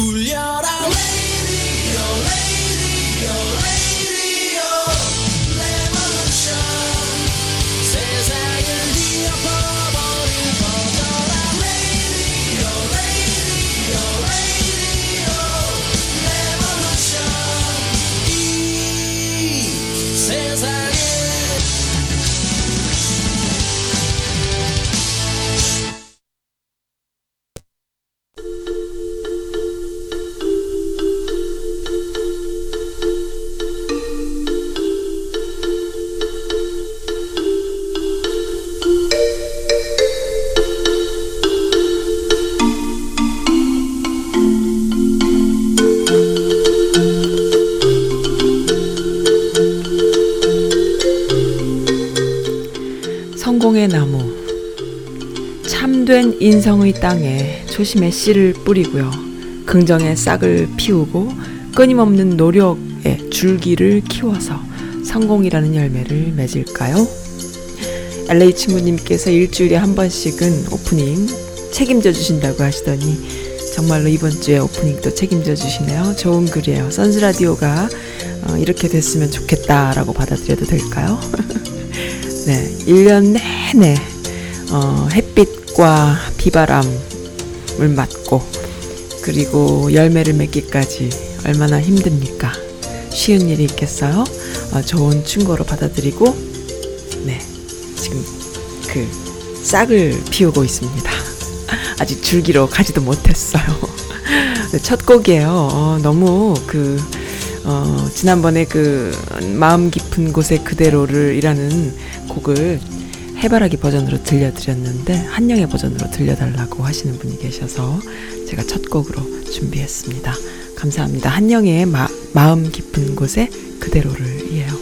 울 인성의 땅에 초심의 씨를 뿌리고요. 긍정의 싹을 피우고 끊임없는 노력의 줄기를 키워서 성공이라는 열매를 맺을까요? LA 친구님께서 일주일에 한 번씩은 오프닝 책임져 주신다고 하시더니 정말로 이번 주에 오프닝도 책임져 주시네요. 좋은 글이에요. 선즈라디오가 어, 이렇게 됐으면 좋겠다라고 받아들여도 될까요? 네, 1년 내내 어, 햇빛과 비바람을 맞고 그리고 열매를 맺기까지 얼마나 힘듭니까? 쉬운 일이 있겠어요? 어, 좋은 충고로 받아들이고 네, 지금 그 싹을 피우고 있습니다. 아직 줄기로 가지도 못했어요. 네, 첫 곡이에요. 어, 너무 그 어, 지난번에 그 마음 깊은 곳에 그대로를 이라는 곡을 해바라기 버전으로 들려드렸는데 한영의 버전으로 들려달라고 하시는 분이 계셔서 제가 첫 곡으로 준비했습니다. 감사합니다. 한영의 마, 마음 깊은 곳에 그대로를 이에요.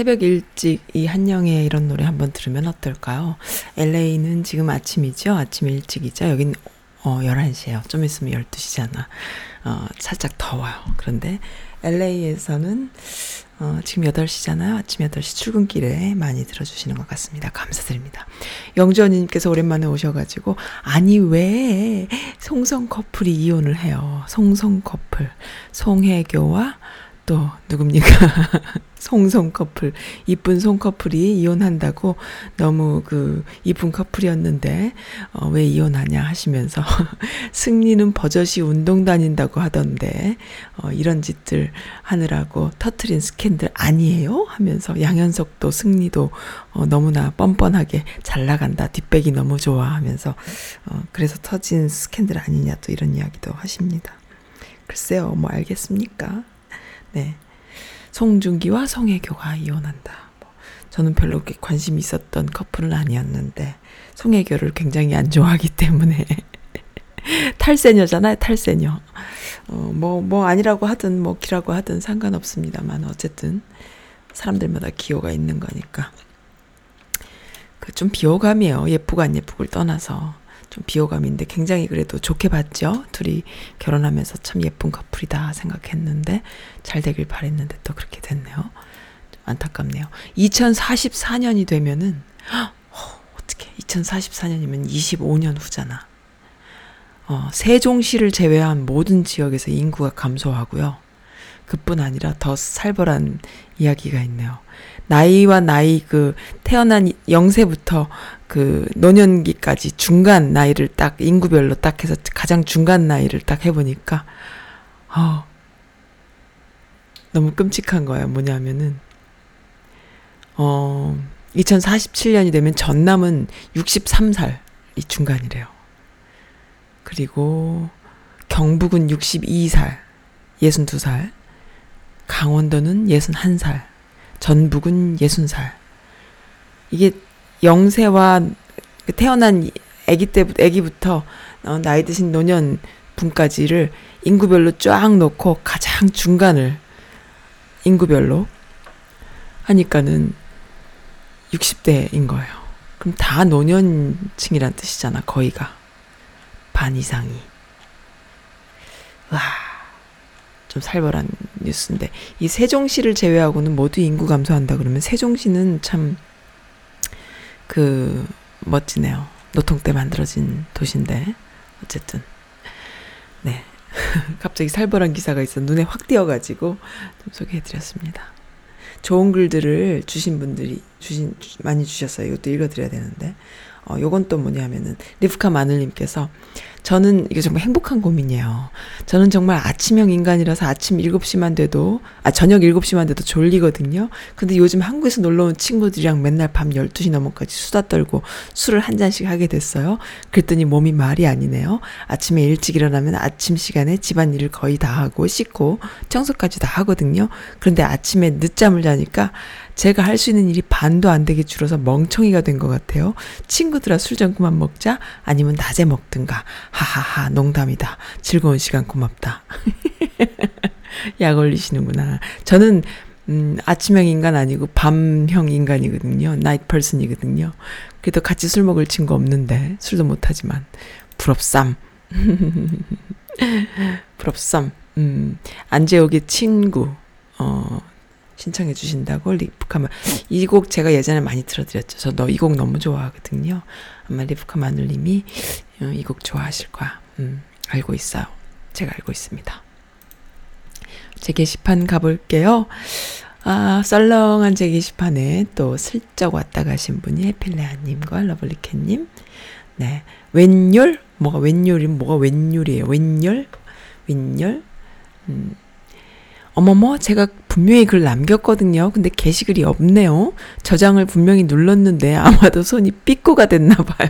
새벽 일찍 이 한영의 이런 노래 한번 들으면 어떨까요? LA는 지금 아침이죠? 아침 일찍이죠? 여긴 어, 11시에요. 좀 있으면 12시잖아. 어, 살짝 더워요. 그런데 LA에서는 어, 지금 8시잖아요. 아침 8시 출근길에 많이 들어주시는 것 같습니다. 감사드립니다. 영주언니님께서 오랜만에 오셔가지고, 아니, 왜 송성 커플이 이혼을 해요? 송성 커플. 송혜교와 또 누굽니까? 송송 커플. 이쁜 송 커플이 이혼한다고 너무 그 이쁜 커플이었는데 어, 왜 이혼하냐 하시면서 승리는 버젓이 운동 다닌다고 하던데 어, 이런 짓들 하느라고 터트린 스캔들 아니에요? 하면서 양현석도 승리도 어, 너무나 뻔뻔하게 잘 나간다. 뒷백이 너무 좋아 하면서 어, 그래서 터진 스캔들 아니냐 또 이런 이야기도 하십니다. 글쎄요, 뭐 알겠습니까? 네. 송중기와 송혜교가 이혼한다. 뭐 저는 별로 관심이 있었던 커플은 아니었는데 송혜교를 굉장히 안 좋아하기 때문에 탈세녀잖아요, 탈세녀. 어, 뭐, 뭐 아니라고 하든 뭐 기라고 하든 상관없습니다만 어쨌든 사람들마다 기호가 있는 거니까. 그 좀 비호감이에요. 예쁘고 안 예쁘고를 떠나서. 좀 비호감인데 굉장히 그래도 좋게 봤죠. 둘이 결혼하면서 참 예쁜 커플이다 생각했는데 잘 되길 바랬는데 또 그렇게 됐네요. 좀 안타깝네요. 2044년이 되면은 어, 어떻게 2044년이면 25년 후잖아. 어, 세종시를 제외한 모든 지역에서 인구가 감소하고요. 그뿐 아니라 더 살벌한 이야기가 있네요. 나이와 나이 그 태어난 0세부터 그 노년기까지 중간 나이를 딱 인구별로 딱 해서 가장 중간 나이를 딱 해보니까 어 너무 끔찍한 거예요. 뭐냐면은 어 2047년이 되면 전남은 63살 이 중간이래요. 그리고 경북은 62살, 62살, 강원도는 61살, 전북은 60살. 이게 영세와 그 태어난 아기 때부터 아기부터 어, 나이 드신 노년 분까지를 인구별로 쫙 놓고 가장 중간을 인구별로 하니까는 60대인 거예요. 그럼 다 노년층이란 뜻이잖아, 거의가. 반 이상이. 와. 좀 살벌한 뉴스인데 이 세종시를 제외하고는 모두 인구 감소한다 그러면 세종시는 참 그 멋지네요. 노통 때 만들어진 도시인데 어쨌든 네 갑자기 살벌한 기사가 있어 눈에 확 띄어가지고 좀 소개해드렸습니다. 좋은 글들을 주신 분들이 주신 많이 주셨어요. 이것도 읽어드려야 되는데 어 요건 또 뭐냐면은 리프카 마늘님께서 저는 이게 정말 행복한 고민이에요. 저는 정말 아침형 인간이라서 아침 7시만 돼도, 아, 저녁 7시만 돼도 졸리거든요. 근데 요즘 한국에서 놀러 온 친구들이랑 맨날 밤 12시 넘어까지 수다 떨고 술을 한 잔씩 하게 됐어요. 그랬더니 몸이 말이 아니네요. 아침에 일찍 일어나면 아침 시간에 집안일을 거의 다 하고 씻고 청소까지 다 하거든요. 그런데 아침에 늦잠을 자니까 제가 할 수 있는 일이 반도 안 되게 줄어서 멍청이가 된 것 같아요. 친구들아 술 좀 그만 먹자. 아니면 낮에 먹든가. 하하하, 농담이다. 즐거운 시간 고맙다. 약 올리시는구나. 저는, 음, 아침형 인간 아니고 밤형 인간이거든요. 나이트 펄슨이거든요. 그래도 같이 술 먹을 친구 없는데, 술도 못하지만, 부럽쌈. 부럽쌈. 음, 안재욱의 친구. 어, 신청해 주신다고 리프카마 이곡 제가 예전에 많이 틀어드렸죠. 저 너 이 곡 너무 좋아하거든요. 아마 리프카 마눌님이 어, 이곡 좋아하실 거야. 음, 알고 있어요. 제가 알고 있습니다. 제 게시판 가볼게요. 아, 썰렁한 제 게시판에 또 슬쩍 왔다 가신 분이 해필레아님과 러블리캣님. 네. 웬열? 뭐가 웬열이 뭐가 웬열이에요? 웬열? 웬열? 음. 어머머, 제가 분명히 글 남겼거든요. 근데 게시글이 없네요. 저장을 분명히 눌렀는데 아마도 손이 삐꾸가 됐나 봐요.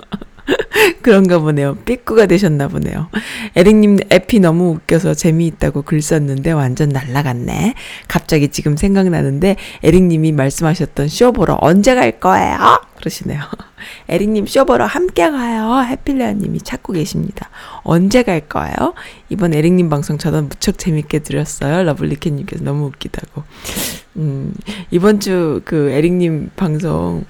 그런가 보네요. 삐꾸가 되셨나 보네요. 에릭님 에피 너무 웃겨서 재미있다고 글 썼는데 완전 날라갔네. 갑자기 지금 생각나는데 에릭님이 말씀하셨던 쇼 보러 언제 갈 거예요? 그러시네요. 에릭님 쇼 보러 함께 가요. 해필레아님이 찾고 계십니다. 언제 갈 거예요? 이번 에릭님 방송 저도 무척 재밌게 들었어요. 러블리캣님께서 너무 웃기다고. 음, 이번 주 그 에릭님 방송,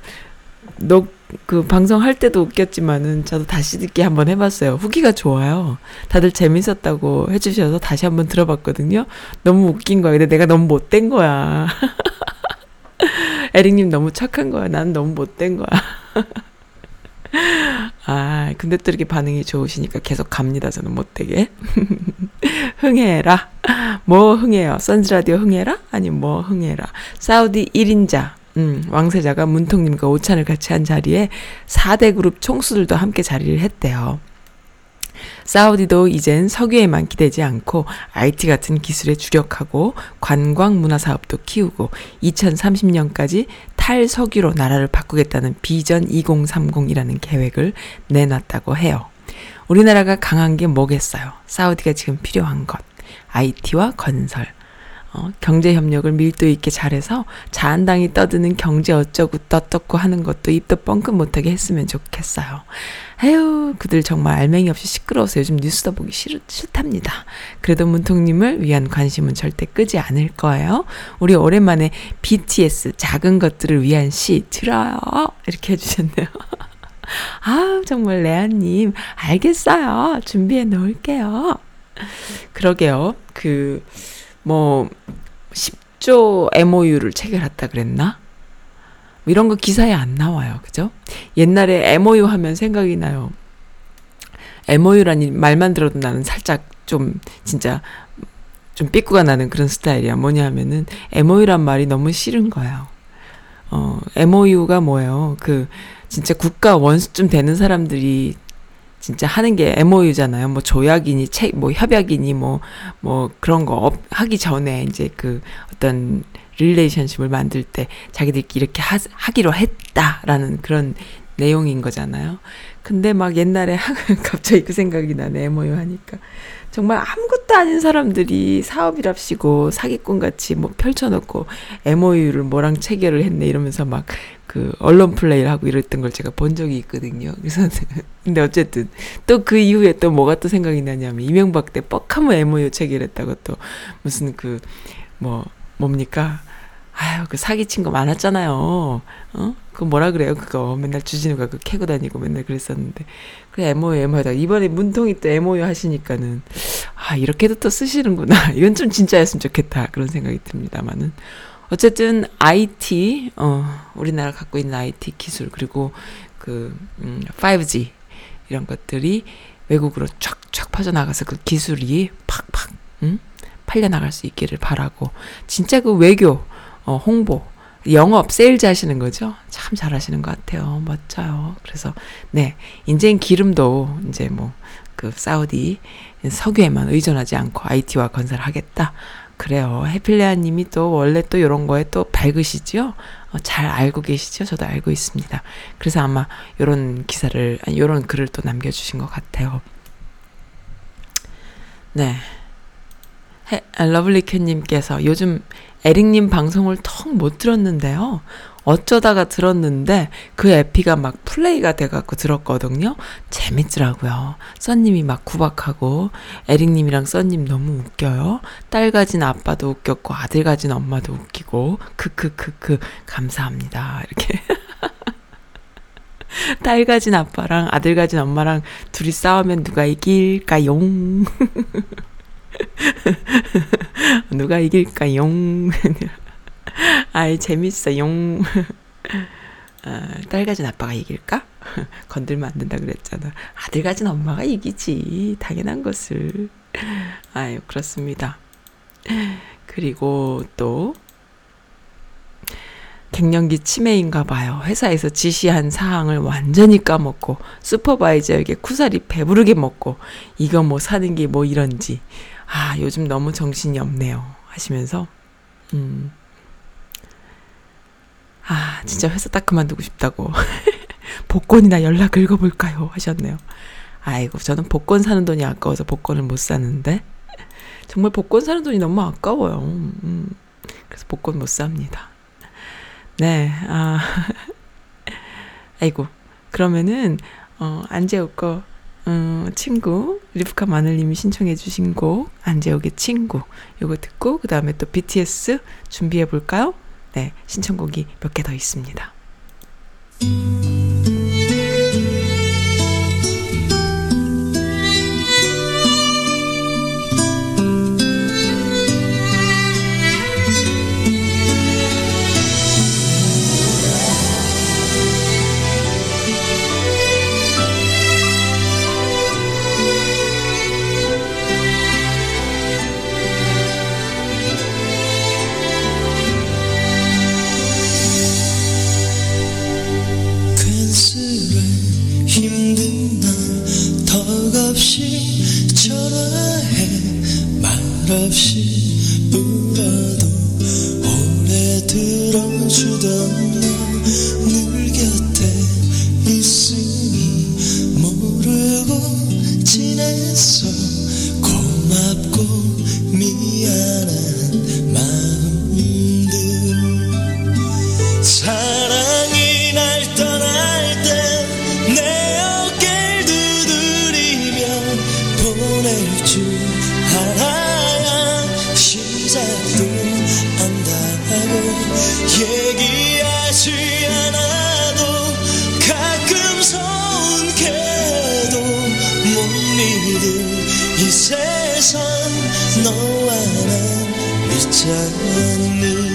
녹, 그 방송 할 때도 웃겼지만은 저도 다시 듣기 한번 해봤어요. 후기가 좋아요. 다들 재밌었다고 해주셔서 다시 한번 들어봤거든요. 너무 웃긴 거야. 근데 내가 너무 못된 거야. 에릭님 너무 착한 거야. 난 너무 못된 거야. 아, 근데 또 이렇게 반응이 좋으시니까 계속 갑니다. 저는 못되게. 흥해라. 뭐 흥해요? 선즈라디오 흥해라? 아니, 뭐 흥해라? 사우디 1인자. 음, 왕세자가 문통님과 오찬을 같이 한 자리에 4대 그룹 총수들도 함께 자리를 했대요. 사우디도 이젠 석유에만 기대지 않고 IT 같은 기술에 주력하고 관광 문화 사업도 키우고 2030년까지 탈석유로 나라를 바꾸겠다는 비전 2030이라는 계획을 내놨다고 해요. 우리나라가 강한 게 뭐겠어요? 사우디가 지금 필요한 것. IT와 건설. 어, 경제 협력을 밀도 있게 잘해서 자한당이 떠드는 경제 어쩌고 떳떳고 하는 것도 입도 뻥끗 못하게 했으면 좋겠어요. 에휴, 그들 정말 알맹이 없이 시끄러워서 요즘 뉴스도 보기 싫, 싫답니다. 그래도 문통님을 위한 관심은 절대 끄지 않을 거예요. 우리 오랜만에 BTS 작은 것들을 위한 시 들어요. 이렇게 해주셨네요. 아, 정말 레아님, 알겠어요. 준비해 놓을게요. 그러게요. 그, 뭐 10조 MOU를 체결했다 그랬나? 뭐 이런 거 기사에 안 나와요. 그죠? 옛날에 MOU 하면 생각이 나요. MOU라니 말만 들어도 나는 살짝 좀 진짜 좀 삐꾸가 나는 그런 스타일이야. 뭐냐 하면은 MOU란 말이 너무 싫은 거예요. 어, MOU가 뭐예요? 그 진짜 국가 원수쯤 되는 사람들이 진짜 하는 게 MOU잖아요. 뭐 조약이니 책, 뭐 협약이니 뭐, 뭐 그런 거 업, 하기 전에 이제 그 어떤 relationship을 만들 때 자기들끼리 이렇게 하, 하기로 했다라는 그런 내용인 거잖아요. 근데 막 옛날에 갑자기 그 생각이 나네, MOU 하니까. 정말 아무것도 아닌 사람들이 사업이랍시고 사기꾼 같이 뭐 펼쳐놓고 MOU를 뭐랑 체결을 했네 이러면서 막 그 언론 플레이를 하고 이랬던 걸 제가 본 적이 있거든요. 그래서 근데 어쨌든 또 그 이후에 또 뭐가 또 생각이 나냐면 이명박 때 뻑하면 MOU 체결했다고 또 무슨 그 뭐 뭡니까 아유, 그 사기친 거 많았잖아요. 어? 그 뭐라 그래요? 그거 맨날 주진우가 그 캐고 다니고 맨날 그랬었는데. 그 MOU, MOU다. 이번에 문통이 또 MOU 하시니까는, 아, 이렇게도 또 쓰시는구나. 이건 좀 진짜였으면 좋겠다. 그런 생각이 듭니다만은. 어쨌든, IT, 어, 우리나라 갖고 있는 IT 기술, 그리고 그, 음, 5G, 이런 것들이 외국으로 쫙쫙 퍼져나가서 그 기술이 팍팍, 음? 팔려나갈 수 있기를 바라고. 진짜 그 외교, 어, 홍보, 영업, 세일즈 하시는 거죠? 참 잘하시는 것 같아요. 멋져요. 그래서, 네. 이젠 기름도 이제 뭐, 그, 사우디 석유에만 의존하지 않고 IT와 건설하겠다. 그래요. 해필레아 님이 또 원래 또 이런 거에 또 밝으시죠? 어, 잘 알고 계시죠? 저도 알고 있습니다. 그래서 아마 요런 기사를, 요런 글을 또 남겨주신 것 같아요. 네. 해, 아, 러블리캣님께서 요즘 에릭님 방송을 턱 못 들었는데요. 어쩌다가 들었는데 그 에피가 막 플레이가 돼갖고 들었거든요. 재밌더라고요. 써님이 막 구박하고 에릭님이랑 써님 너무 웃겨요. 딸 가진 아빠도 웃겼고 아들 가진 엄마도 웃기고 크크크크 감사합니다. 이렇게 딸 가진 아빠랑 아들 가진 엄마랑 둘이 싸우면 누가 이길까요? 누가 이길까요? 아이, 재밌어요. 아, 딸 가진 아빠가 이길까? 건들면 안 된다 그랬잖아. 아들 가진 엄마가 이기지. 당연한 것을. 아유, 그렇습니다. 그리고 또, 갱년기 치매인가 봐요. 회사에서 지시한 사항을 완전히 까먹고, 슈퍼바이저에게 쿠사리 배부르게 먹고, 이거 뭐 사는 게 뭐 이런지. 아, 요즘 너무 정신이 없네요. 하시면서, 음. 아, 진짜 회사 딱 그만두고 싶다고. 복권이나 연락 긁어볼까요? 하셨네요. 아이고, 저는 복권 사는 돈이 아까워서 복권을 못 사는데. 정말 복권 사는 돈이 너무 아까워요. 음, 그래서 복권 못 삽니다. 네, 아. 아이고. 그러면은, 어, 안 재울 거 음, 친구 리프카 마늘님이 신청해 주신 곡 안재욱의 친구 요거 듣고 그 다음에 또 BTS 준비해 볼까요? 네 신청곡이 몇 개 더 있습니다. 없이 울어도 오래 들어주던 너 늘 곁에 있음이 모르고 지냈어. 고맙고 미안한 마음들. 사랑이 날 떠날 때 내 어깨를 두드리며 보낼 줄 알아. 잘안다고 얘기하지 않아도 가끔 서운해도 못 믿은 이 세상 너와 난 있잖니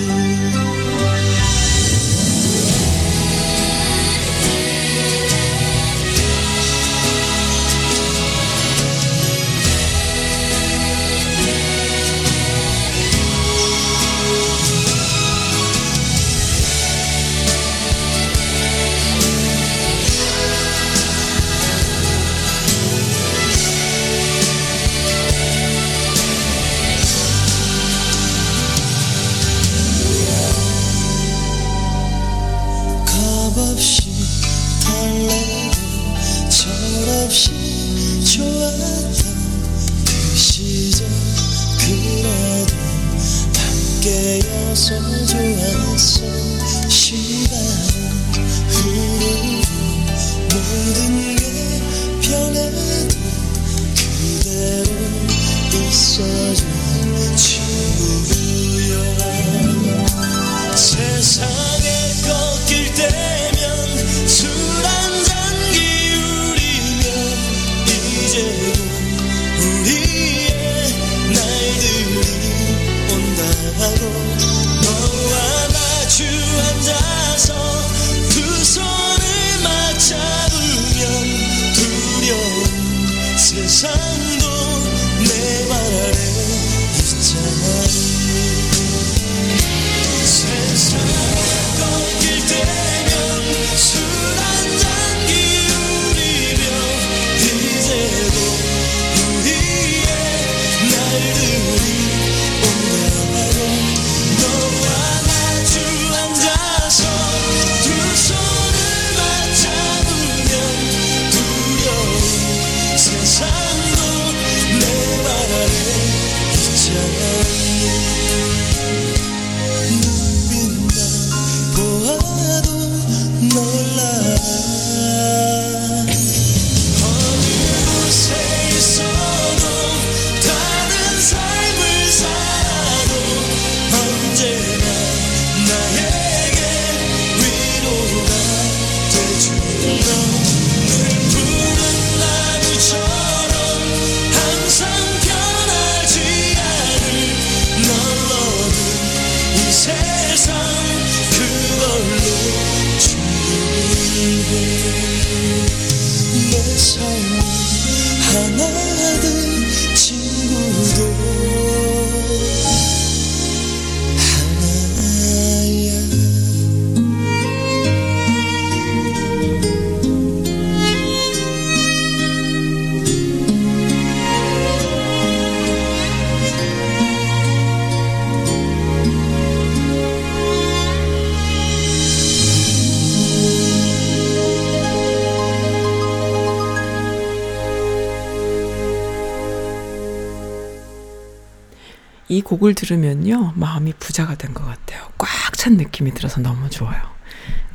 곡을 들으면요, 마음이 부자가 된 것 같아요. 꽉 찬 느낌이 들어서 너무 좋아요.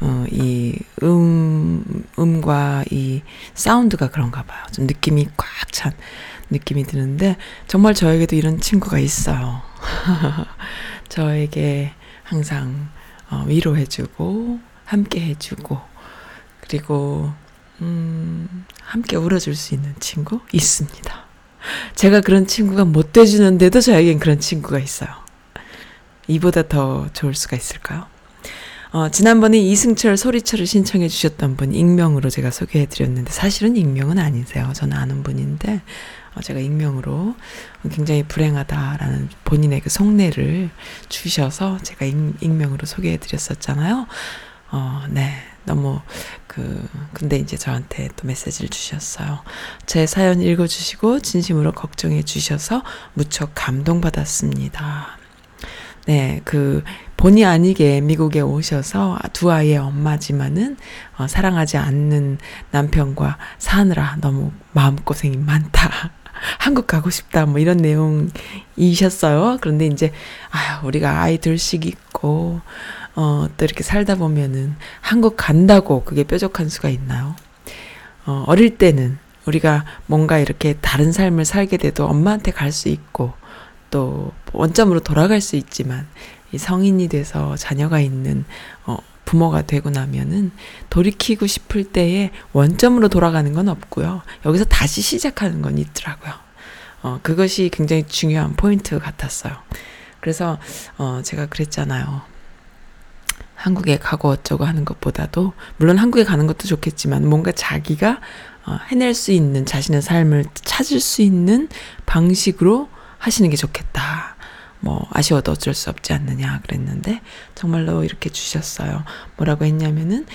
어, 이 음, 음과 이 사운드가 그런가 봐요. 좀 느낌이 꽉 찬 느낌이 드는데, 정말 저에게도 이런 친구가 있어요. 저에게 항상 어, 위로해주고, 함께 해주고, 그리고, 음, 함께 울어줄 수 있는 친구 있습니다. 제가 그런 친구가 못 돼주는데도 저에겐 그런 친구가 있어요. 이보다 더 좋을 수가 있을까요? 어, 지난번에 이승철 소리철을 신청해 주셨던 분 익명으로 제가 소개해 드렸는데 사실은 익명은 아니세요. 저는 아는 분인데 어, 제가 익명으로 굉장히 불행하다라는 본인의 그 속내를 주셔서 제가 익, 익명으로 소개해 드렸었잖아요. 어, 네. 너무 그 근데 이제 저한테 또 메시지를 주셨어요. 제 사연 읽어 주시고 진심으로 걱정해 주셔서 무척 감동받았습니다. 네, 그 본의 아니게 미국에 오셔서 두 아이의 엄마지만은 어, 사랑하지 않는 남편과 사느라 너무 마음고생이 많다. 한국 가고 싶다. 뭐 이런 내용이셨어요. 그런데 이제 아유, 우리가 아이 둘씩 있고 어, 또 이렇게 살다 보면은 한국 간다고 그게 뾰족한 수가 있나요? 어, 어릴 때는 우리가 뭔가 이렇게 다른 삶을 살게 돼도 엄마한테 갈 수 있고 또 원점으로 돌아갈 수 있지만 이 성인이 돼서 자녀가 있는 어, 부모가 되고 나면은 돌이키고 싶을 때에 원점으로 돌아가는 건 없고요. 여기서 다시 시작하는 건 있더라고요. 어, 그것이 굉장히 중요한 포인트 같았어요. 그래서 어, 제가 그랬잖아요. 한국에 가고 어쩌고 하는 것보다도 물론 한국에 가는 것도 좋겠지만 뭔가 자기가 어, 해낼 수 있는 자신의 삶을 찾을 수 있는 방식으로 하시는 게 좋겠다. 뭐 아쉬워도 어쩔 수 없지 않느냐 그랬는데 정말로 이렇게 주셨어요. 뭐라고 했냐면은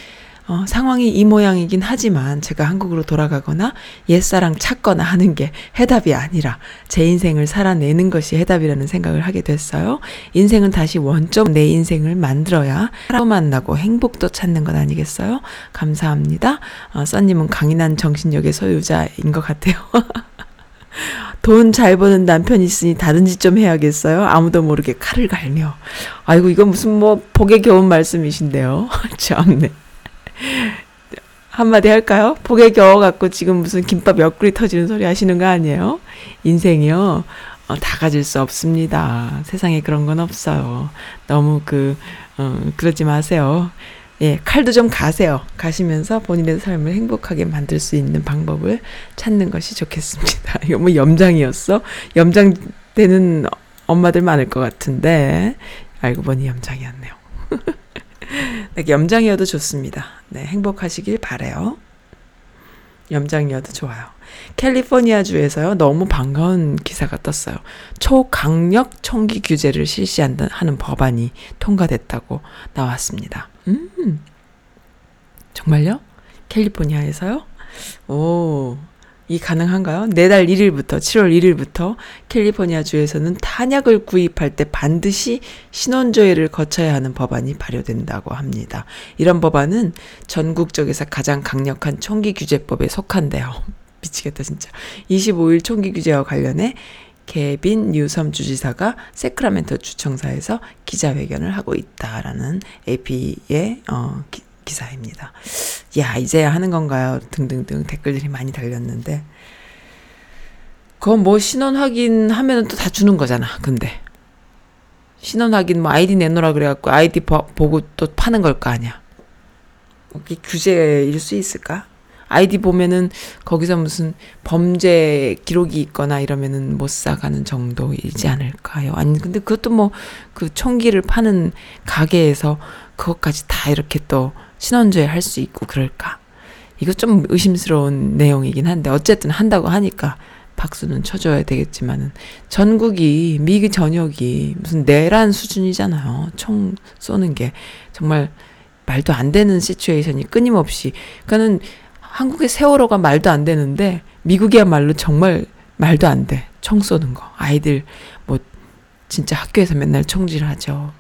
어, 상황이 이 모양이긴 하지만 제가 한국으로 돌아가거나 옛사랑 찾거나 하는 게 해답이 아니라 제 인생을 살아내는 것이 해답이라는 생각을 하게 됐어요. 인생은 다시 원점 내 인생을 만들어야 사람 만나고 행복도 찾는 것 아니겠어요? 감사합니다. 어, 써님은 강인한 정신력의 소유자인 것 같아요. 돈잘 버는 남편 있으니 짓좀 해야겠어요. 아무도 모르게 칼을 갈며. 아이고, 이건 무슨 뭐, 복에 겨운 말씀이신데요. 참네. 한마디 할까요? 복에 겨워갖고 지금 무슨 김밥 옆구리 터지는 소리 하시는 거 아니에요? 인생이요. 어, 다 가질 수 없습니다. 세상에 그런 건 없어요. 너무 그, 어, 그러지 마세요. 예, 칼도 좀 가세요. 가시면서 본인의 삶을 행복하게 만들 수 있는 방법을 찾는 것이 좋겠습니다. 이거 뭐 염장이었어? 염장 되는 엄마들 많을 것 같은데, 알고 보니 염장이었네요. 네, 염장이어도 좋습니다. 네, 행복하시길 바래요. 염장이어도 좋아요. 캘리포니아주에서요, 너무 반가운 기사가 떴어요. 초강력 총기 규제를 실시하는 법안이 통과됐다고 나왔습니다. 음, 정말요? 캘리포니아에서요? 오, 이 가능한가요? 내달 1일부터, 7월 1일부터 캘리포니아 주에서는 탄약을 구입할 때 반드시 신원조회를 거쳐야 하는 법안이 발효된다고 합니다. 이런 법안은 전국적에서 가장 강력한 총기 규제법에 속한데요. 미치겠다, 진짜. 25일 총기 규제와 관련해 케빈 뉴섬 주지사가 세크라멘토 주청사에서 기자회견을 하고 있다라는 AP의 어, 기, 기사입니다. 야, 이제야 하는 건가요? 등등등 댓글들이 많이 달렸는데. 그건 뭐 신원 확인하면은 또다 주는 거잖아, 근데. 신원 확인 뭐 아이디 내놓으라 그래갖고 아이디 보, 보고 또 파는 걸 거 아니야. 이게 규제일 수 있을까? 아이디 보면은 거기서 무슨 범죄 기록이 있거나 이러면은 못 사가는 정도이지 않을까요? 아니, 근데 그것도 뭐 그 총기를 파는 가게에서 그것까지 다 이렇게 또 신원조회 할 수 있고 그럴까? 이거 좀 의심스러운 내용이긴 한데 어쨌든 한다고 하니까 박수는 쳐줘야 되겠지만은 전국이 미국 전역이 무슨 내란 수준이잖아요. 총 쏘는 게 정말 말도 안 되는 시츄에이션이 끊임없이 그러니까는 한국의 세월호가 말도 안 되는데 미국이야말로 정말 말도 안 돼. 총 쏘는 거. 아이들 뭐 진짜 학교에서 맨날 총질하죠.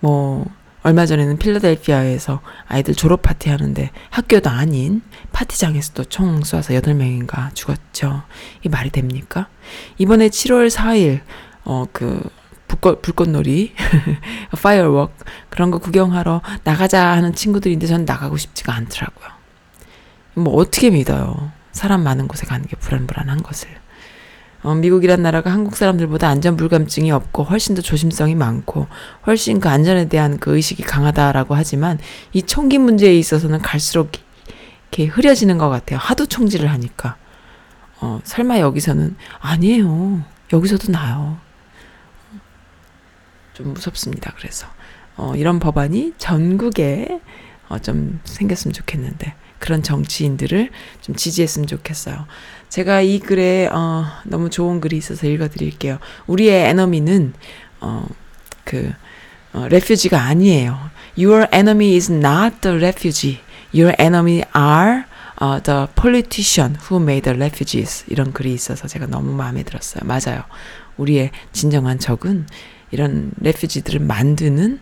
뭐 얼마 전에는 필라델피아에서 아이들 졸업 파티 하는데 학교도 아닌 파티장에서도 총 쏴서 8명인가 죽었죠. 이 말이 됩니까? 이번에 7월 4일 어 그 불꽃, 불꽃놀이, firework, 그런 거 구경하러 나가자 하는 친구들인데 저는 나가고 싶지가 않더라고요. 뭐 어떻게 믿어요. 사람 많은 곳에 가는 게 불안불안한 것을. 어, 미국이란 나라가 한국 사람들보다 안전 불감증이 없고 훨씬 더 조심성이 많고 훨씬 그 안전에 대한 그 의식이 강하다라고 하지만 이 총기 문제에 있어서는 갈수록 이렇게 흐려지는 것 같아요. 하도 총질을 하니까. 어, 설마 여기서는 아니에요. 여기서도 나요. 좀 무섭습니다. 그래서 어, 이런 법안이 전국에 어, 좀 생겼으면 좋겠는데 그런 정치인들을 좀 지지했으면 좋겠어요. 제가 이 글에 어, 너무 좋은 글이 있어서 읽어드릴게요. 우리의 에너미는 어, 그 어, 레퓨지가 아니에요. Your enemy is not the refugee. Your enemy are uh, the politician who made the refugees. 이런 글이 있어서 제가 너무 마음에 들었어요. 맞아요. 우리의 진정한 적은 이런 레퓨지들을 만드는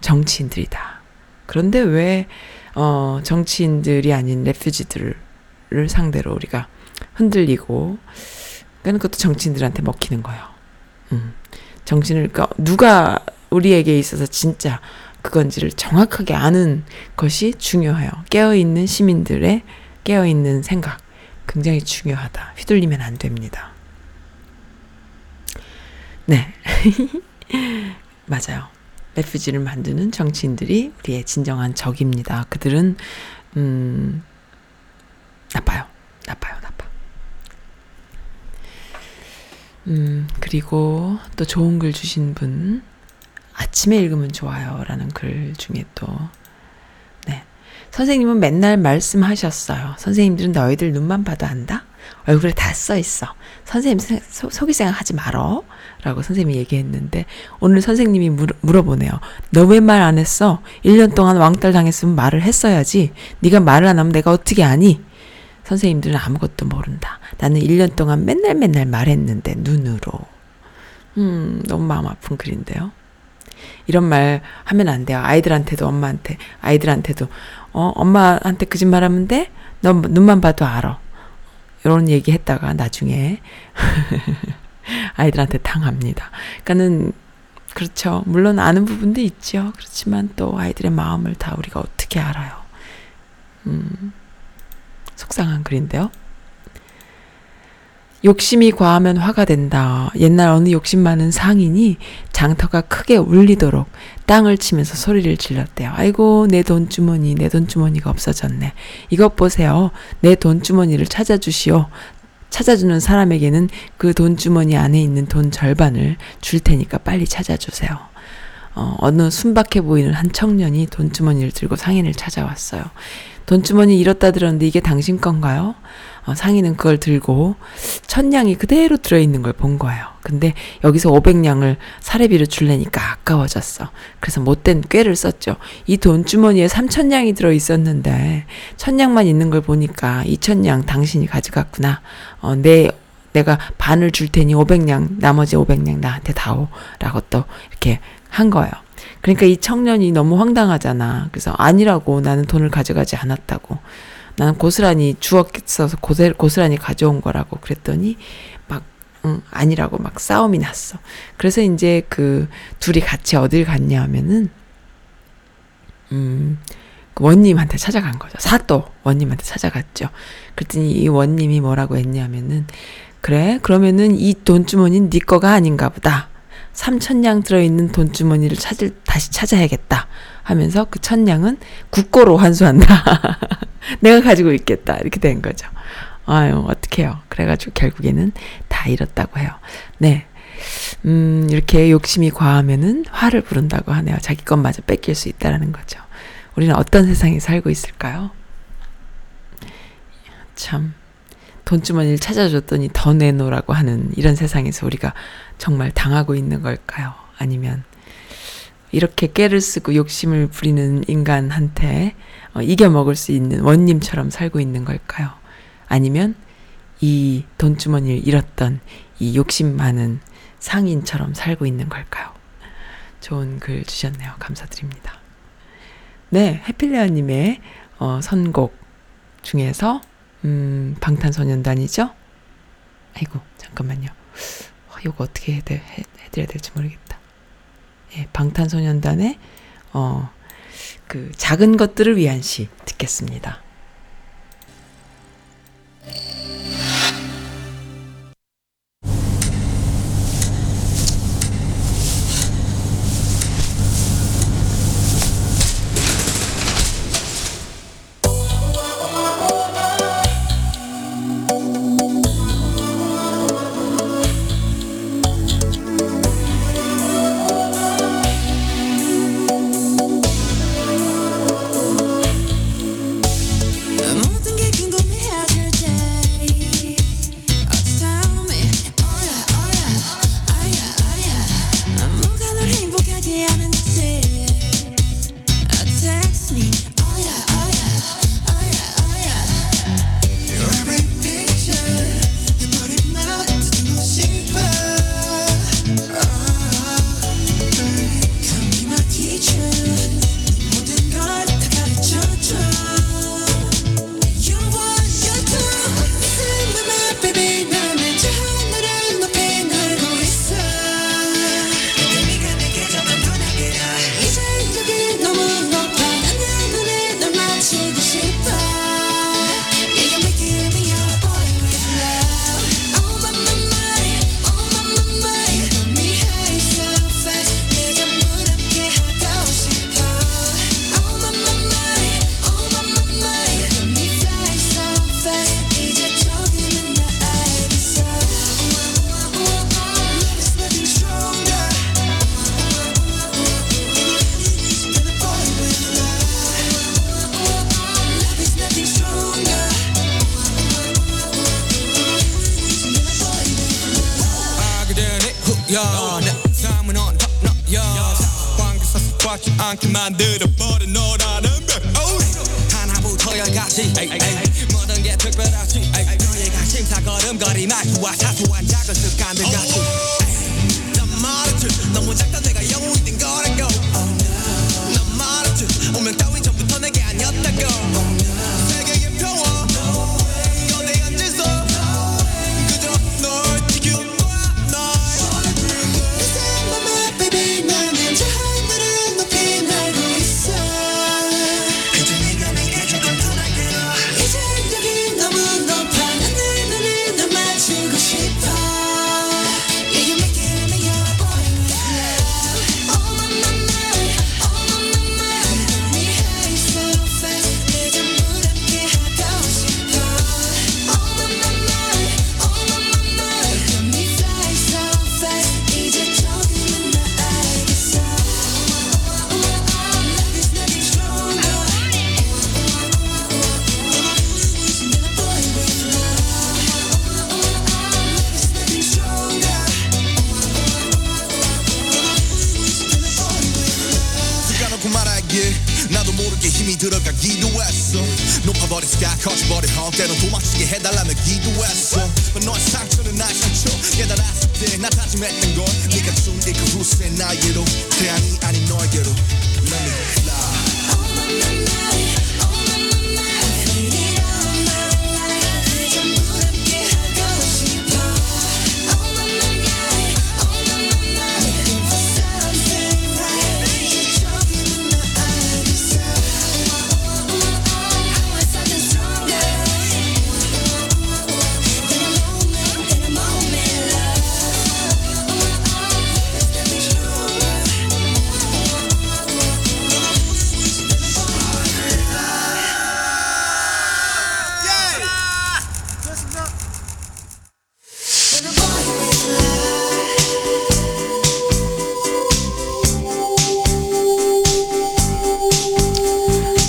정치인들이다. 그런데 왜 어, 정치인들이 아닌 레퓨지들을 상대로 우리가 흔들리고 그러니까 그것도 정치인들한테 먹히는 거예요. 음. 정신을 그러니까 누가 우리에게 있어서 진짜 그건지를 정확하게 아는 것이 중요해요. 깨어 있는 시민들의 깨어 있는 생각 굉장히 중요하다. 휘둘리면 안 됩니다. 네. 맞아요. 레퓨지를 만드는 정치인들이 우리의 진정한 적입니다. 그들은 음 나빠요. 나빠요. 나빠. 음, 그리고 또 좋은 글 주신 분 아침에 읽으면 좋아요라는 글 중에 또 네. 선생님은 맨날 말씀하셨어요. 선생님들은 너희들 눈만 봐도 안다? 얼굴에 다 써 있어. 선생님 소, 속이 생각하지 말어. 라고 선생님이 얘기했는데 오늘 선생님이 물어, 물어보네요. 너 왜 말 안 했어? 1년 동안 왕따 당했으면 말을 했어야지. 네가 말을 안 하면 내가 어떻게 아니? 선생님들은 아무것도 모른다. 나는 1년 동안 맨날 맨날 말했는데 눈으로. 음, 너무 마음 아픈 글인데요. 이런 말 하면 안 돼요. 아이들한테도 엄마한테, 아이들한테도 어, 엄마한테 거짓말 하면 돼? 너 눈만 봐도 알아. 이런 얘기 했다가 나중에 아이들한테 당합니다. 그러니까는 그렇죠. 물론 아는 부분도 있죠. 그렇지만 또 아이들의 마음을 다 우리가 어떻게 알아요. 음, 속상한 글인데요. 욕심이 과하면 화가 된다. 옛날 어느 욕심 많은 상인이 장터가 크게 울리도록 땅을 치면서 소리를 질렀대요. 아이고, 내 돈주머니, 내 돈주머니가 없어졌네. 이것 보세요. 내 돈주머니를 찾아주시오. 찾아주는 사람에게는 그 돈주머니 안에 있는 돈 절반을 줄 테니까 빨리 찾아주세요. 어, 어느 순박해 보이는 한 청년이 돈주머니를 들고 상인을 찾아왔어요. 돈주머니 잃었다 들었는데 이게 당신 건가요? 어, 상인은 그걸 들고 천냥이 그대로 들어있는 걸 본 거예요. 근데 여기서 500냥을 사례비로 줄래니까 아까워졌어. 그래서 못된 꾀를 썼죠. 이 돈주머니에 3천냥이 들어있었는데 천냥만 있는 걸 보니까 2천냥 당신이 가져갔구나. 어, 내 내가 반을 줄 테니 500냥 나머지 500냥 나한테 다오. 라고 또 이렇게 한 거예요. 그러니까 이 청년이 너무 황당하잖아. 그래서 아니라고 나는 돈을 가져가지 않았다고. 나는 고스란히 주었어서 고스란히 가져온 거라고 그랬더니 막 응, 아니라고 막 싸움이 났어. 그래서 이제 그 둘이 같이 어딜 갔냐 하면은 음, 그 원님한테 찾아간 거죠. 사또 원님한테 찾아갔죠. 그랬더니 이 원님이 뭐라고 했냐면은 그래 그러면은 이 돈주머니는 네 거가 아닌가 보다. 3천냥 들어있는 돈주머니를 찾을, 다시 찾아야겠다. 하면서 그 천냥은 국고로 환수한다. 내가 가지고 있겠다. 이렇게 된 거죠. 아유, 어떡해요. 그래가지고 결국에는 다 잃었다고 해요. 네. 음, 이렇게 욕심이 과하면은 화를 부른다고 하네요. 자기 것마저 뺏길 수 있다라는 거죠. 우리는 어떤 세상에 살고 있을까요? 참. 돈주머니를 찾아줬더니 더 내놓으라고 하는 이런 세상에서 우리가 정말 당하고 있는 걸까요? 아니면 이렇게 깨를 쓰고 욕심을 부리는 인간한테 어, 이겨먹을 수 있는 원님처럼 살고 있는 걸까요? 아니면 이 돈주머니를 잃었던 이 욕심 많은 상인처럼 살고 있는 걸까요? 좋은 글 주셨네요. 감사드립니다. 네, 해필레어님의 어, 선곡 중에서 음, 방탄소년단이죠? 아이고, 잠깐만요. 어, 이거 어떻게 해드, 해, 해드려야 될지 모르겠다. 예, 방탄소년단의, 어, 그, 작은 것들을 위한 시 듣겠습니다.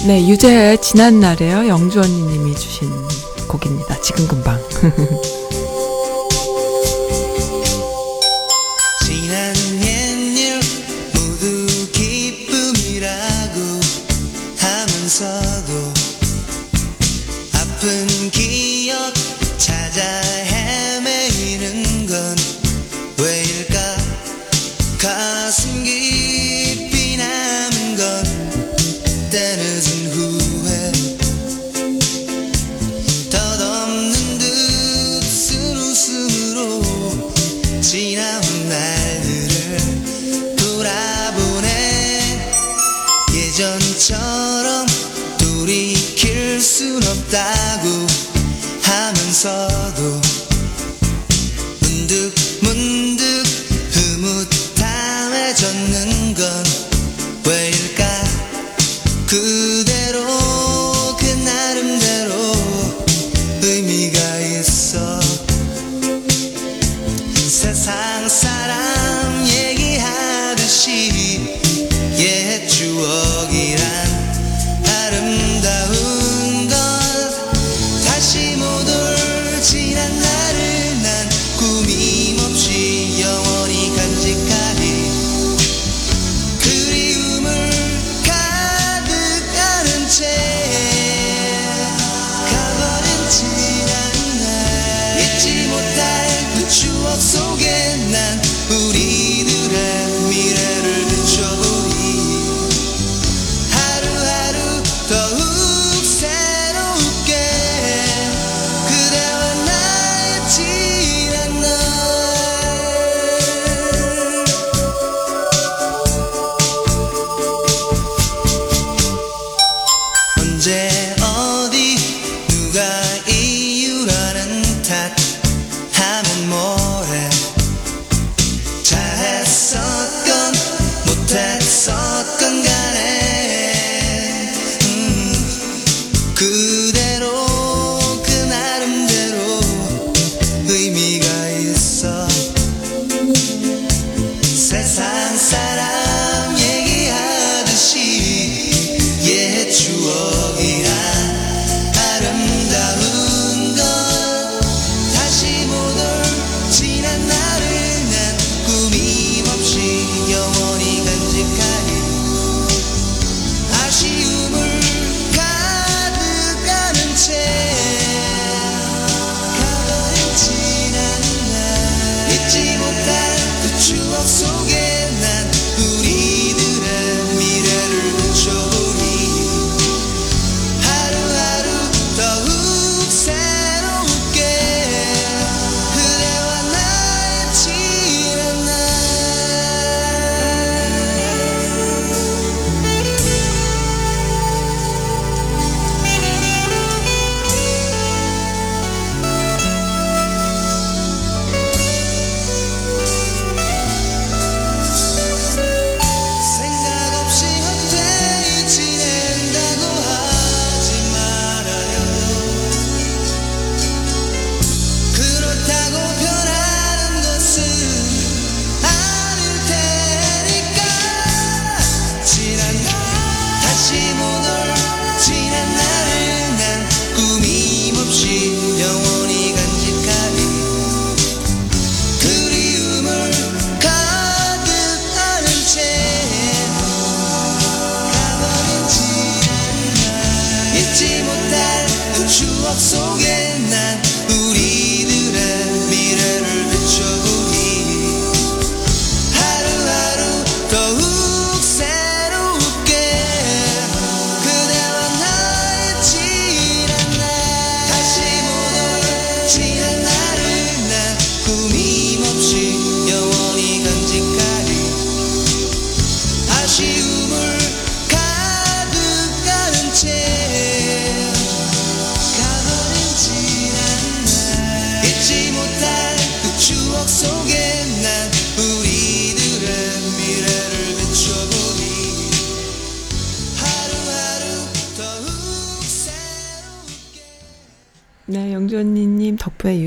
네, 유재하의 지난날에요. 영주 언니님이 주신 곡입니다. 지금 금방.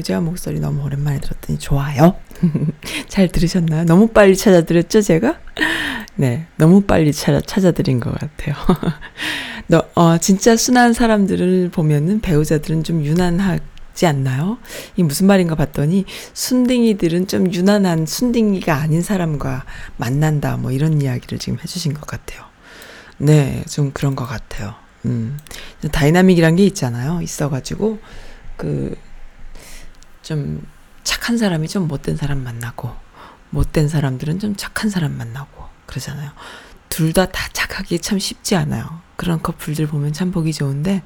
유재한 목소리 너무 오랜만에 들었더니 좋아요. 잘 들으셨나요? 너무 빨리 찾아드렸죠, 제가? 네, 너무 빨리 찾아, 찾아드린 것 같아요. 너, 어, 진짜 순한 사람들을 보면은 배우자들은 좀 유난하지 않나요? 이 무슨 말인가 봤더니 순딩이들은 좀 유난한 순딩이가 아닌 사람과 만난다, 뭐 이런 이야기를 지금 해주신 것 같아요. 네, 좀 그런 것 같아요. 음, dynamic이란 게 있잖아요. 있어가지고, 그, 좀 착한 사람이 좀 못된 사람 만나고, 못된 사람들은 좀 착한 사람 만나고, 그러잖아요. 둘 다 다 착하기 참 쉽지 않아요. 그런 커플들 보면 참 보기 좋은데,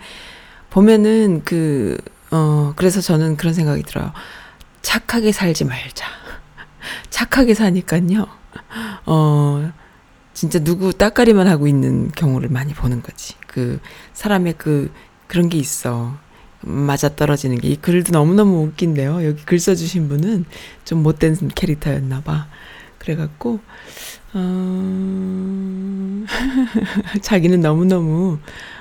보면은 그, 어, 그래서 저는 그런 생각이 들어요. 착하게 살지 말자. 착하게 사니까요. 어, 진짜 누구 따까리만 하고 있는 경우를 많이 보는 거지. 그 사람의 그 그런 게 있어. 맞아 떨어지는 게 이 글도 너무너무 웃긴데요. 여기 글 써주신 분은 좀 못된 캐릭터였나 봐. 그래갖고 어... 자기는 너무너무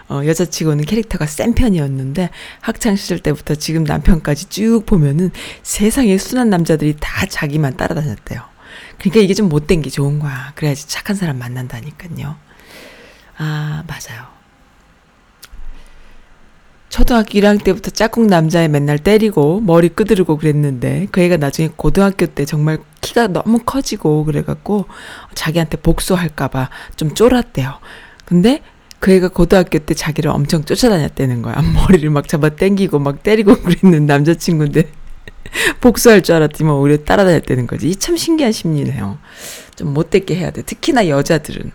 어, 여자치고는 캐릭터가 센 편이었는데 학창 시절 때부터 지금 남편까지 쭉 보면은 세상에 순한 남자들이 다 자기만 따라다녔대요. 그러니까 이게 좀 못된 게 좋은 거야. 그래야지 착한 사람 만난다니까요. 아, 맞아요. 초등학교 1학년 때부터 짝꿍 남자애 맨날 때리고 머리 끄드르고 그랬는데 그 애가 나중에 고등학교 때 정말 키가 너무 커지고 그래갖고 자기한테 복수할까봐 좀 쫄았대요. 근데 그 애가 고등학교 때 자기를 엄청 쫓아다녔다는 거야. 머리를 막 잡아 당기고 막 때리고 그랬는 남자친구인데 복수할 줄 알았더니 오히려 따라다녔다는 거지. 이 참 신기한 심리네요. 좀 못되게 해야 돼. 특히나 여자들은.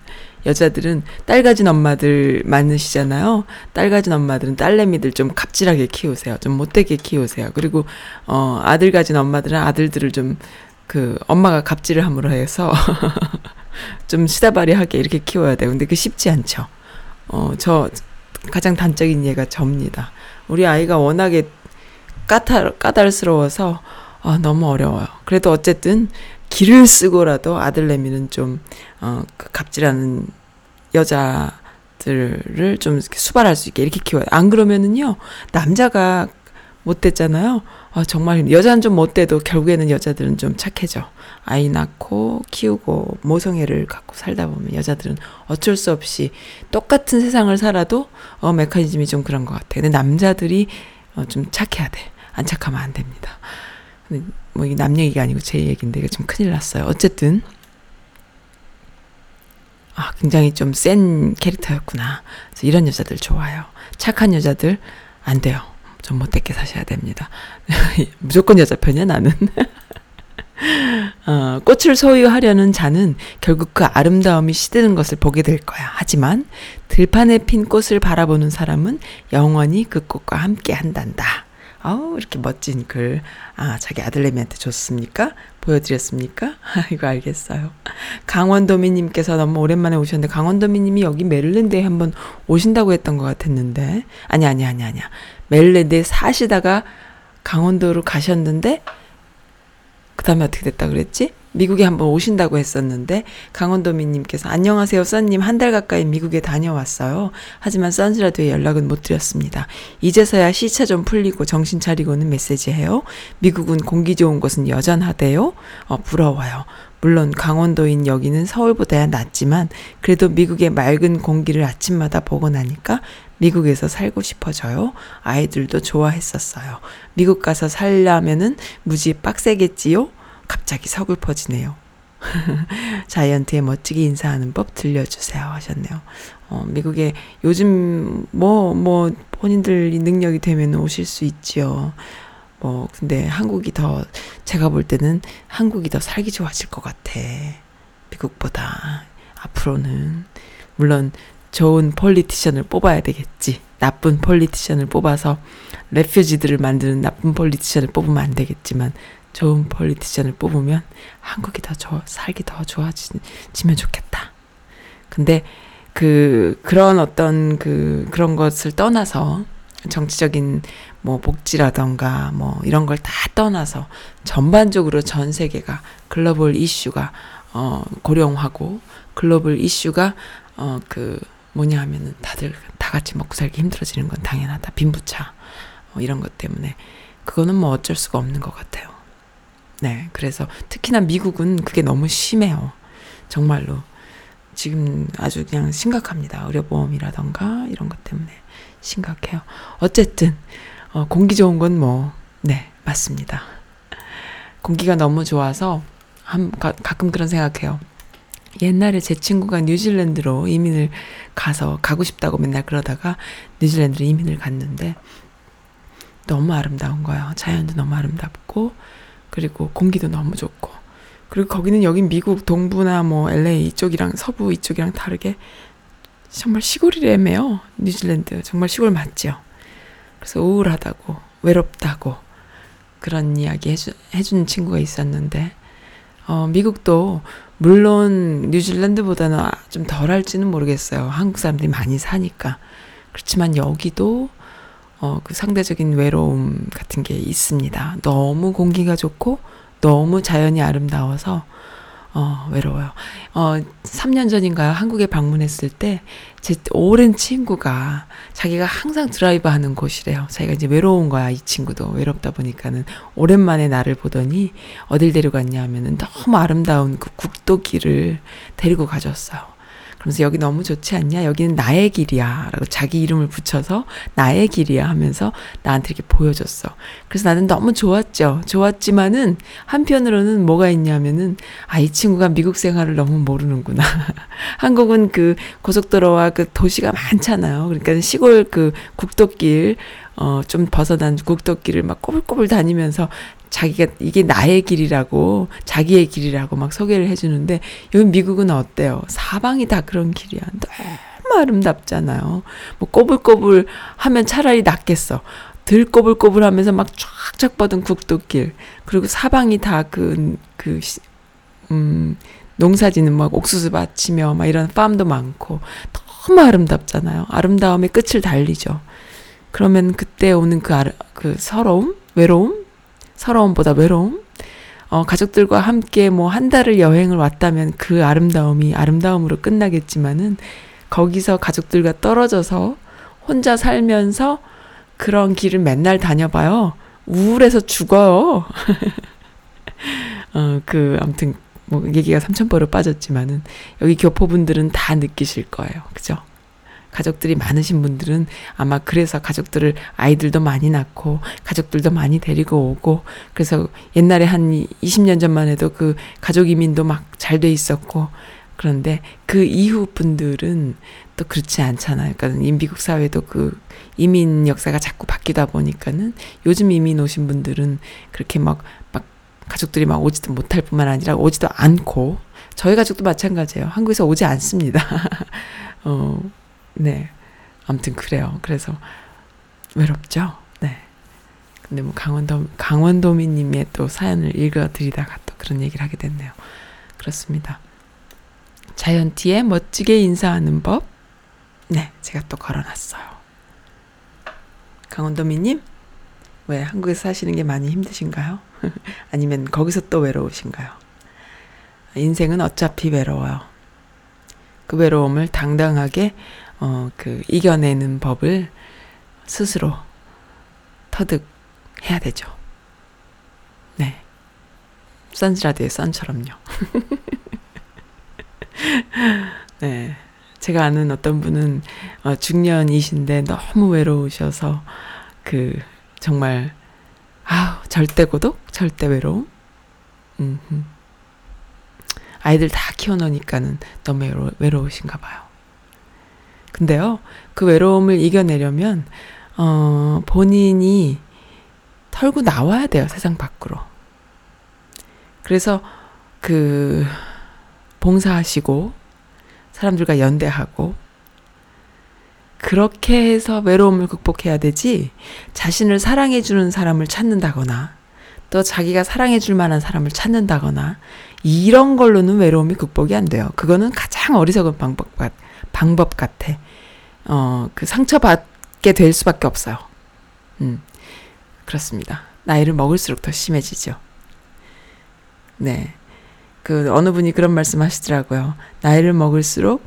여자들은 딸 가진 엄마들 많으시잖아요. 딸 가진 엄마들은 딸내미들 좀 갑질하게 키우세요. 좀 못되게 키우세요. 그리고 어 아들 가진 엄마들은 아들들을 좀 그 엄마가 갑질을 함으로 해서 좀 시다바리하게 이렇게 키워야 돼요. 근데 그 쉽지 않죠. 어저 가장 단적인 예가 접니다. 우리 아이가 워낙에 까탈 까달스러워서 아, 너무 어려워요. 그래도 어쨌든 기를 쓰고라도 아들내미는 좀 어, 그 갑질하는 여자들을 좀 이렇게 수발할 수 있게 이렇게 키워요. 안 그러면은요 남자가 못됐잖아요. 아, 정말 여자는 좀 못돼도 결국에는 여자들은 좀 착해져. 아이 낳고 키우고 모성애를 갖고 살다 보면 여자들은 어쩔 수 없이 똑같은 세상을 살아도 어 메커니즘이 좀 그런 것 같아요. 근데 남자들이 어, 좀 착해야 돼. 안 착하면 안 됩니다. 뭐 이게 남 얘기가 아니고 제 얘기인데 이게 좀 큰일 났어요. 어쨌든 아 굉장히 좀 센 캐릭터였구나. 그래서 이런 여자들 좋아요. 착한 여자들 안 돼요. 좀 못되게 사셔야 됩니다. 무조건 여자 편이야 나는. 어, 꽃을 소유하려는 자는 결국 그 아름다움이 시드는 것을 보게 될 거야. 하지만 들판에 핀 꽃을 바라보는 사람은 영원히 그 꽃과 함께 한단다. 아우, 이렇게 멋진 글. 아, 자기 아들내미한테 줬습니까? 보여드렸습니까? 이거 알겠어요. 강원도미님께서 너무 오랜만에 오셨는데, 강원도미님이 여기 메릴랜드에 한번 오신다고 했던 것 같았는데, 아니, 아니, 아니, 아니야. 메릴랜드에 사시다가 강원도로 가셨는데, 그 다음에 어떻게 됐다 그랬지? 미국에 한번 오신다고 했었는데 강원도민님께서 안녕하세요 써님 한 달 가까이 미국에 다녀왔어요. 하지만 선즈라도에 연락은 못 드렸습니다. 이제서야 시차 좀 풀리고 정신 차리고는 메시지해요. 미국은 공기 좋은 곳은 여전하대요. 어, 부러워요. 물론 강원도인 여기는 서울보다야 낫지만 그래도 미국의 맑은 공기를 아침마다 보고 나니까 미국에서 살고 싶어져요. 아이들도 좋아했었어요. 미국 가서 살려면은 무지 빡세겠지요? 갑자기 서글퍼지네요. 자이언트에 멋지게 인사하는 법 들려주세요 하셨네요. 어, 미국에 요즘 뭐, 뭐, 본인들 능력이 되면 오실 수 있지요. 뭐, 근데 한국이 더, 제가 볼 때는 한국이 더 살기 좋아질 것 같아. 미국보다. 앞으로는. 물론, 좋은 politician을 뽑아야 되겠지. 나쁜 politician을 뽑아서 refugee들을 만드는 나쁜 politician을 뽑으면 안 되겠지만 좋은 politician을 뽑으면 한국이 더 좋아, 살기 더 좋아지면 좋겠다. 근데 그 그런 어떤 그 그런 것을 떠나서 정치적인 뭐 복지라던가 뭐 이런 걸 다 떠나서 전반적으로 전 세계가 글로벌 이슈가 어 고령화고 글로벌 이슈가 어 그 뭐냐 하면은 다들 다 같이 먹고 살기 힘들어지는 건 당연하다. 빈부차 어 이런 것 때문에 그거는 뭐 어쩔 수가 없는 것 같아요. 네. 그래서 특히나 미국은 그게 너무 심해요. 정말로. 지금 아주 그냥 심각합니다. 의료보험이라던가 이런 것 때문에 심각해요. 어쨌든, 어, 공기 좋은 건 뭐, 네, 맞습니다. 공기가 너무 좋아서 한, 가, 가끔 그런 생각해요. 옛날에 제 친구가 뉴질랜드로 이민을 가서 가고 싶다고 맨날 그러다가 뉴질랜드로 이민을 갔는데 너무 아름다운 거예요. 자연도 너무 아름답고 그리고 공기도 너무 좋고 그리고 거기는 여기 미국 동부나 뭐 LA 이쪽이랑 서부 이쪽이랑 다르게 정말 시골이래매요. 뉴질랜드 정말 시골 맞죠. 그래서 우울하다고 외롭다고 그런 이야기 해주, 해준 친구가 있었는데 어, 미국도 물론 뉴질랜드보다는 아- 좀 덜할지는 모르겠어요. 한국 사람들이 많이 사니까. 그렇지만 여기도 어, 그 상대적인 외로움 같은 게 있습니다. 너무 공기가 좋고 너무 자연이 아름다워서 어, 외로워요. 어, 3년 전인가요? 한국에 방문했을 때, 제 오랜 친구가 자기가 항상 드라이브 하는 곳이래요. 자기가 이제 외로운 거야, 이 친구도. 외롭다 보니까는. 오랜만에 나를 보더니, 어딜 데려갔냐 하면은 너무 아름다운 그 국도길을 데리고 가줬어요. 그러면서 여기 너무 좋지 않냐? 여기는 나의 길이야. 라고 자기 이름을 붙여서 나의 길이야 하면서 나한테 이렇게 보여줬어. 그래서 나는 너무 좋았죠. 좋았지만은 한편으로는 뭐가 있냐면은 아, 이 친구가 미국 생활을 너무 모르는구나. 한국은 그 고속도로와 그 도시가 많잖아요. 그러니까 시골 그 국도길, 어, 좀 벗어난 국도길을 막 꼬불꼬불 다니면서 자기가 이게 나의 길이라고 자기의 길이라고 막 소개를 해주는데 여기 미국은 어때요? 사방이 다 그런 길이야. 너무 아름답잖아요. 뭐 꼬불꼬불 하면 차라리 낫겠어. 들 꼬불꼬불 하면서 막 쫙쫙 뻗은 국도길. 그리고 사방이 다 그, 그, 시- 음, 농사 지는 막 옥수수 밭이며 막 이런 팜도 많고 너무 아름답잖아요. 아름다움의 끝을 달리죠. 그러면 그때 오는 그, 아르, 그 서러움? 외로움? 서러움보다 외로움? 어, 가족들과 함께 뭐 한 달을 여행을 왔다면 그 아름다움이 아름다움으로 끝나겠지만은 거기서 가족들과 떨어져서 혼자 살면서 그런 길을 맨날 다녀봐요. 우울해서 죽어요. 어, 그, 아무튼, 뭐, 얘기가 삼천포로 빠졌지만은, 여기 교포분들은 다 느끼실 거예요. 그죠? 가족들이 많으신 분들은 아마 그래서 가족들을 아이들도 많이 낳고 가족들도 많이 데리고 오고 그래서 옛날에 한 20년 전만 해도 그 가족 이민도 막 잘 돼 있었고 그런데 그 이후 분들은 또 그렇지 않잖아요. 그러니까 이 미국 사회도 그 이민 역사가 자꾸 바뀌다 보니까는 요즘 이민 오신 분들은 그렇게 막, 막 가족들이 막 오지도 못할 뿐만 아니라 오지도 않고 저희 가족도 마찬가지예요. 한국에서 오지 않습니다. 어, 네. 아무튼 그래요. 그래서 외롭죠. 네. 근데 뭐 강원도 강원도민님의 또 사연을 읽어드리다가 또 그런 얘기를 하게 됐네요. 그렇습니다. 자이언티의 멋지게 인사하는 법. 네, 제가 또 걸어놨어요. 강원도민님, 왜 한국에서 사시는 게 많이 힘드신가요? 아니면 거기서 또 외로우신가요? 인생은 어차피 외로워요. 그 외로움을 당당하게 어, 그 이겨내는 법을 스스로 터득해야 되죠. 네. 선즈라드의 선처럼요. 네. 제가 아는 어떤 분은 어, 중년이신데 너무 외로우셔서 그 정말 아우 절대 고독, 절대 외로움. 음흠. 아이들 다 키워놓으니까는 너무 외로, 외로우신가 봐요. 근데요, 그 외로움을 이겨내려면, 어, 본인이 털고 나와야 돼요, 세상 밖으로. 그래서 그, 봉사하시고, 사람들과 연대하고, 그렇게 해서 외로움을 극복해야 되지, 자신을 사랑해주는 사람을 찾는다거나, 또 자기가 사랑해줄 만한 사람을 찾는다거나, 이런 걸로는 외로움이 극복이 안 돼요. 그거는 가장 어리석은 방법, 같, 방법 같아. 어, 그 상처받게 될 수밖에 없어요. 음, 그렇습니다. 나이를 먹을수록 더 심해지죠. 네. 그, 어느 분이 그런 말씀 하시더라고요. 나이를 먹을수록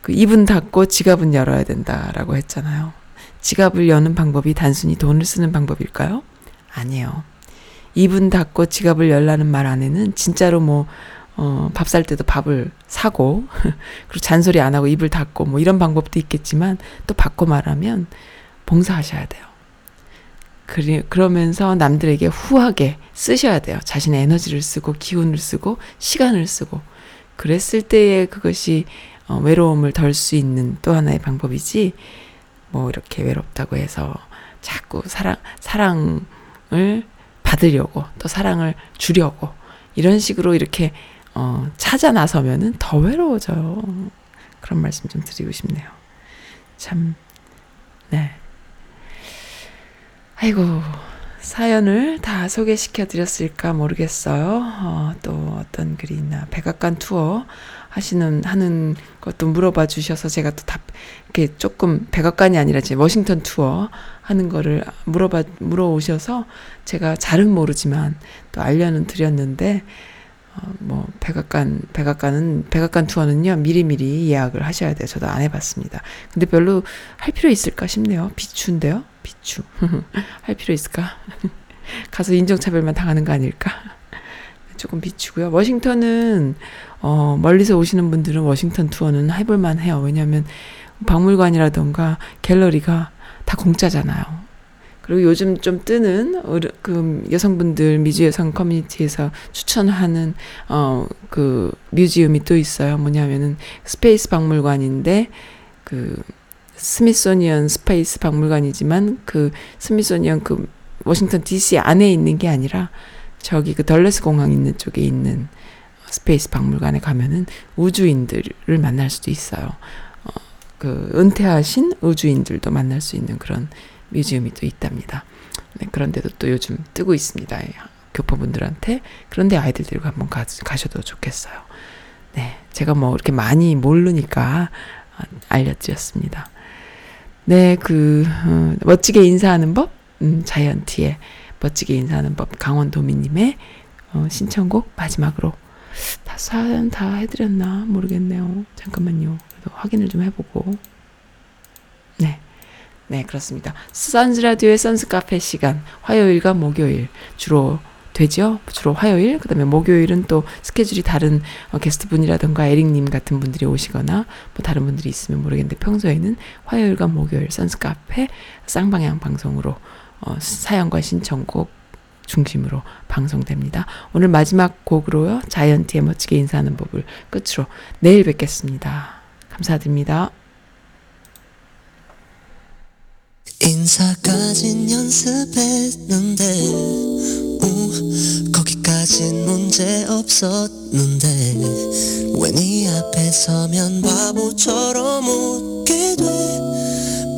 그 입은 닫고 지갑은 열어야 된다라고 했잖아요. 지갑을 여는 방법이 단순히 돈을 쓰는 방법일까요? 아니에요. 입은 닫고 지갑을 열라는 말 안에는 진짜로 뭐, 어, 밥 살 때도 밥을 사고, 그리고 잔소리 안 하고 입을 닫고 뭐 이런 방법도 있겠지만 또 바꿔 말하면 봉사하셔야 돼요. 그리, 그러면서 남들에게 후하게 쓰셔야 돼요. 자신의 에너지를 쓰고 기운을 쓰고 시간을 쓰고. 그랬을 때에 그것이 어, 외로움을 덜 수 있는 또 하나의 방법이지, 뭐 이렇게 외롭다고 해서 자꾸 사랑, 사랑을 받으려고 또 사랑을 주려고 이런 식으로 이렇게 어, 찾아 나서면은 더 외로워져요. 그런 말씀 좀 드리고 싶네요. 참, 네. 아이고, 사연을 다 소개시켜 드렸을까 모르겠어요. 어, 또 어떤 글이 있나. 백악관 투어 하시는, 하는 것도 물어봐 주셔서 제가 또 답, 이렇게 조금 백악관이 아니라 이제 워싱턴 투어 하는 거를 물어봐, 물어오셔서 제가 잘은 모르지만 또 알려는 드렸는데, 어, 뭐, 백악관, 백악관은, 백악관 투어는요, 미리미리 예약을 하셔야 돼요. 저도 안 해봤습니다. 근데 별로 할 필요 있을까 싶네요. 비추인데요? 비추. 할 필요 있을까? 가서 인종차별만 당하는 거 아닐까? 조금 비추고요. 워싱턴은, 어, 멀리서 오시는 분들은 워싱턴 투어는 해볼만 해요. 왜냐면, 박물관이라던가 갤러리가 다 공짜잖아요. 그리고 요즘 좀 뜨는 그 여성분들 미주 여성 커뮤니티에서 추천하는 어 그 museum이 또 있어요. 뭐냐면은 space 박물관인데 그 스미소니언 space 박물관이지만 그 스미소니언 그 워싱턴 DC 안에 있는 게 아니라 저기 그 덜레스 공항 있는 쪽에 있는 space 박물관에 가면은 우주인들을 만날 수도 있어요. 어, 그 은퇴하신 우주인들도 만날 수 있는 그런 뮤지엄이 또 있답니다. 네, 그런데도 또 요즘 뜨고 있습니다. 예, 교포분들한테 그런데 아이들 데리고 한번 가, 가셔도 좋겠어요. 네, 제가 뭐 이렇게 많이 모르니까 아, 알려드렸습니다. 네, 그 어, 멋지게 인사하는 법, 음, 자이언티의 멋지게 인사하는 법, 강원도민님의 어, 신청곡 마지막으로 다 사연 다 해드렸나 모르겠네요. 잠깐만요. 확인을 좀 해보고. 네. 네, 그렇습니다. 선즈 라디오의 선스 카페 시간 화요일과 목요일 주로 되죠. 주로 화요일, 그 다음에 목요일은 또 스케줄이 다른 어, 게스트 분이라던가 에릭님 같은 분들이 오시거나 뭐 다른 분들이 있으면 모르겠는데 평소에는 화요일과 목요일 선스 카페 쌍방향 방송으로 어, 사연과 신청곡 중심으로 방송됩니다. 오늘 마지막 곡으로요. 자이언티의 멋지게 인사하는 법을 끝으로 내일 뵙겠습니다. 감사드립니다. 인사까진 연습했는데 음, 거기까진 문제 없었는데 왜 네 앞에 서면 바보처럼 웃게 돼.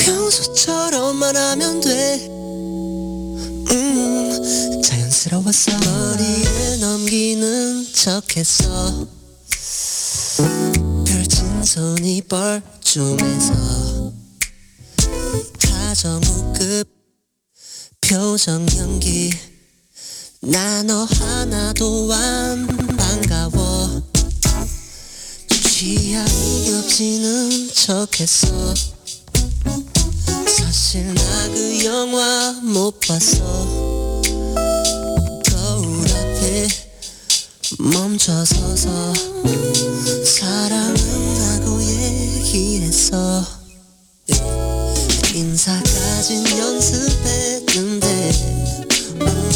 평소처럼만 하면 돼. 음, 자연스러웠어 머리에 넘기는 척했어. 펼친 손이 뻘쭘해서 가정우급 표정 연기. 나 너 하나도 안 반가워. 취향이 없지는 척했어. 사실 나 그 영화 못 봤어. 거울 앞에 멈춰서서 사랑한다고 얘기했어 인사까진 연습했는데 음,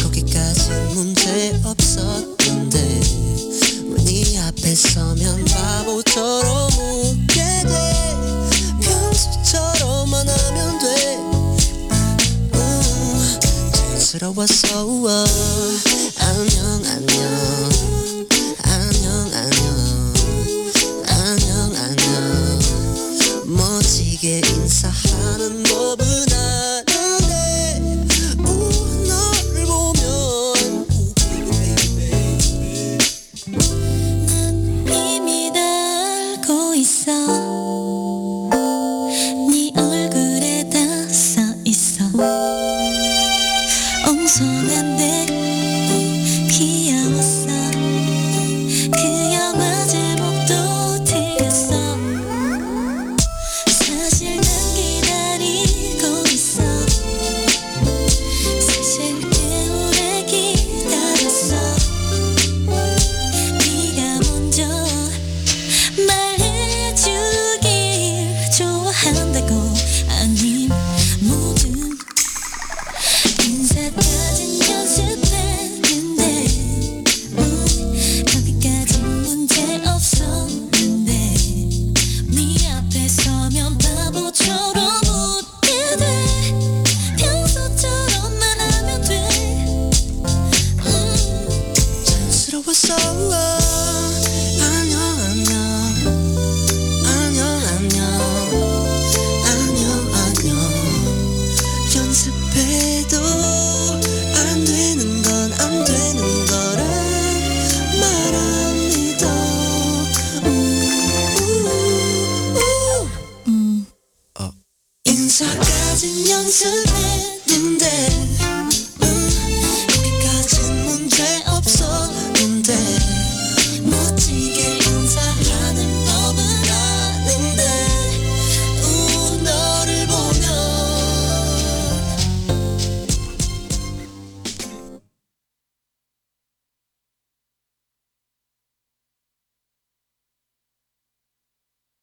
거기까진 문제 없었는데 왜네 앞에 서면 바보처럼 웃게 돼? 평소처럼만 하면 돼. 음, 자연스러웠어 우와. 안녕 안녕. 인사하 는 법은 아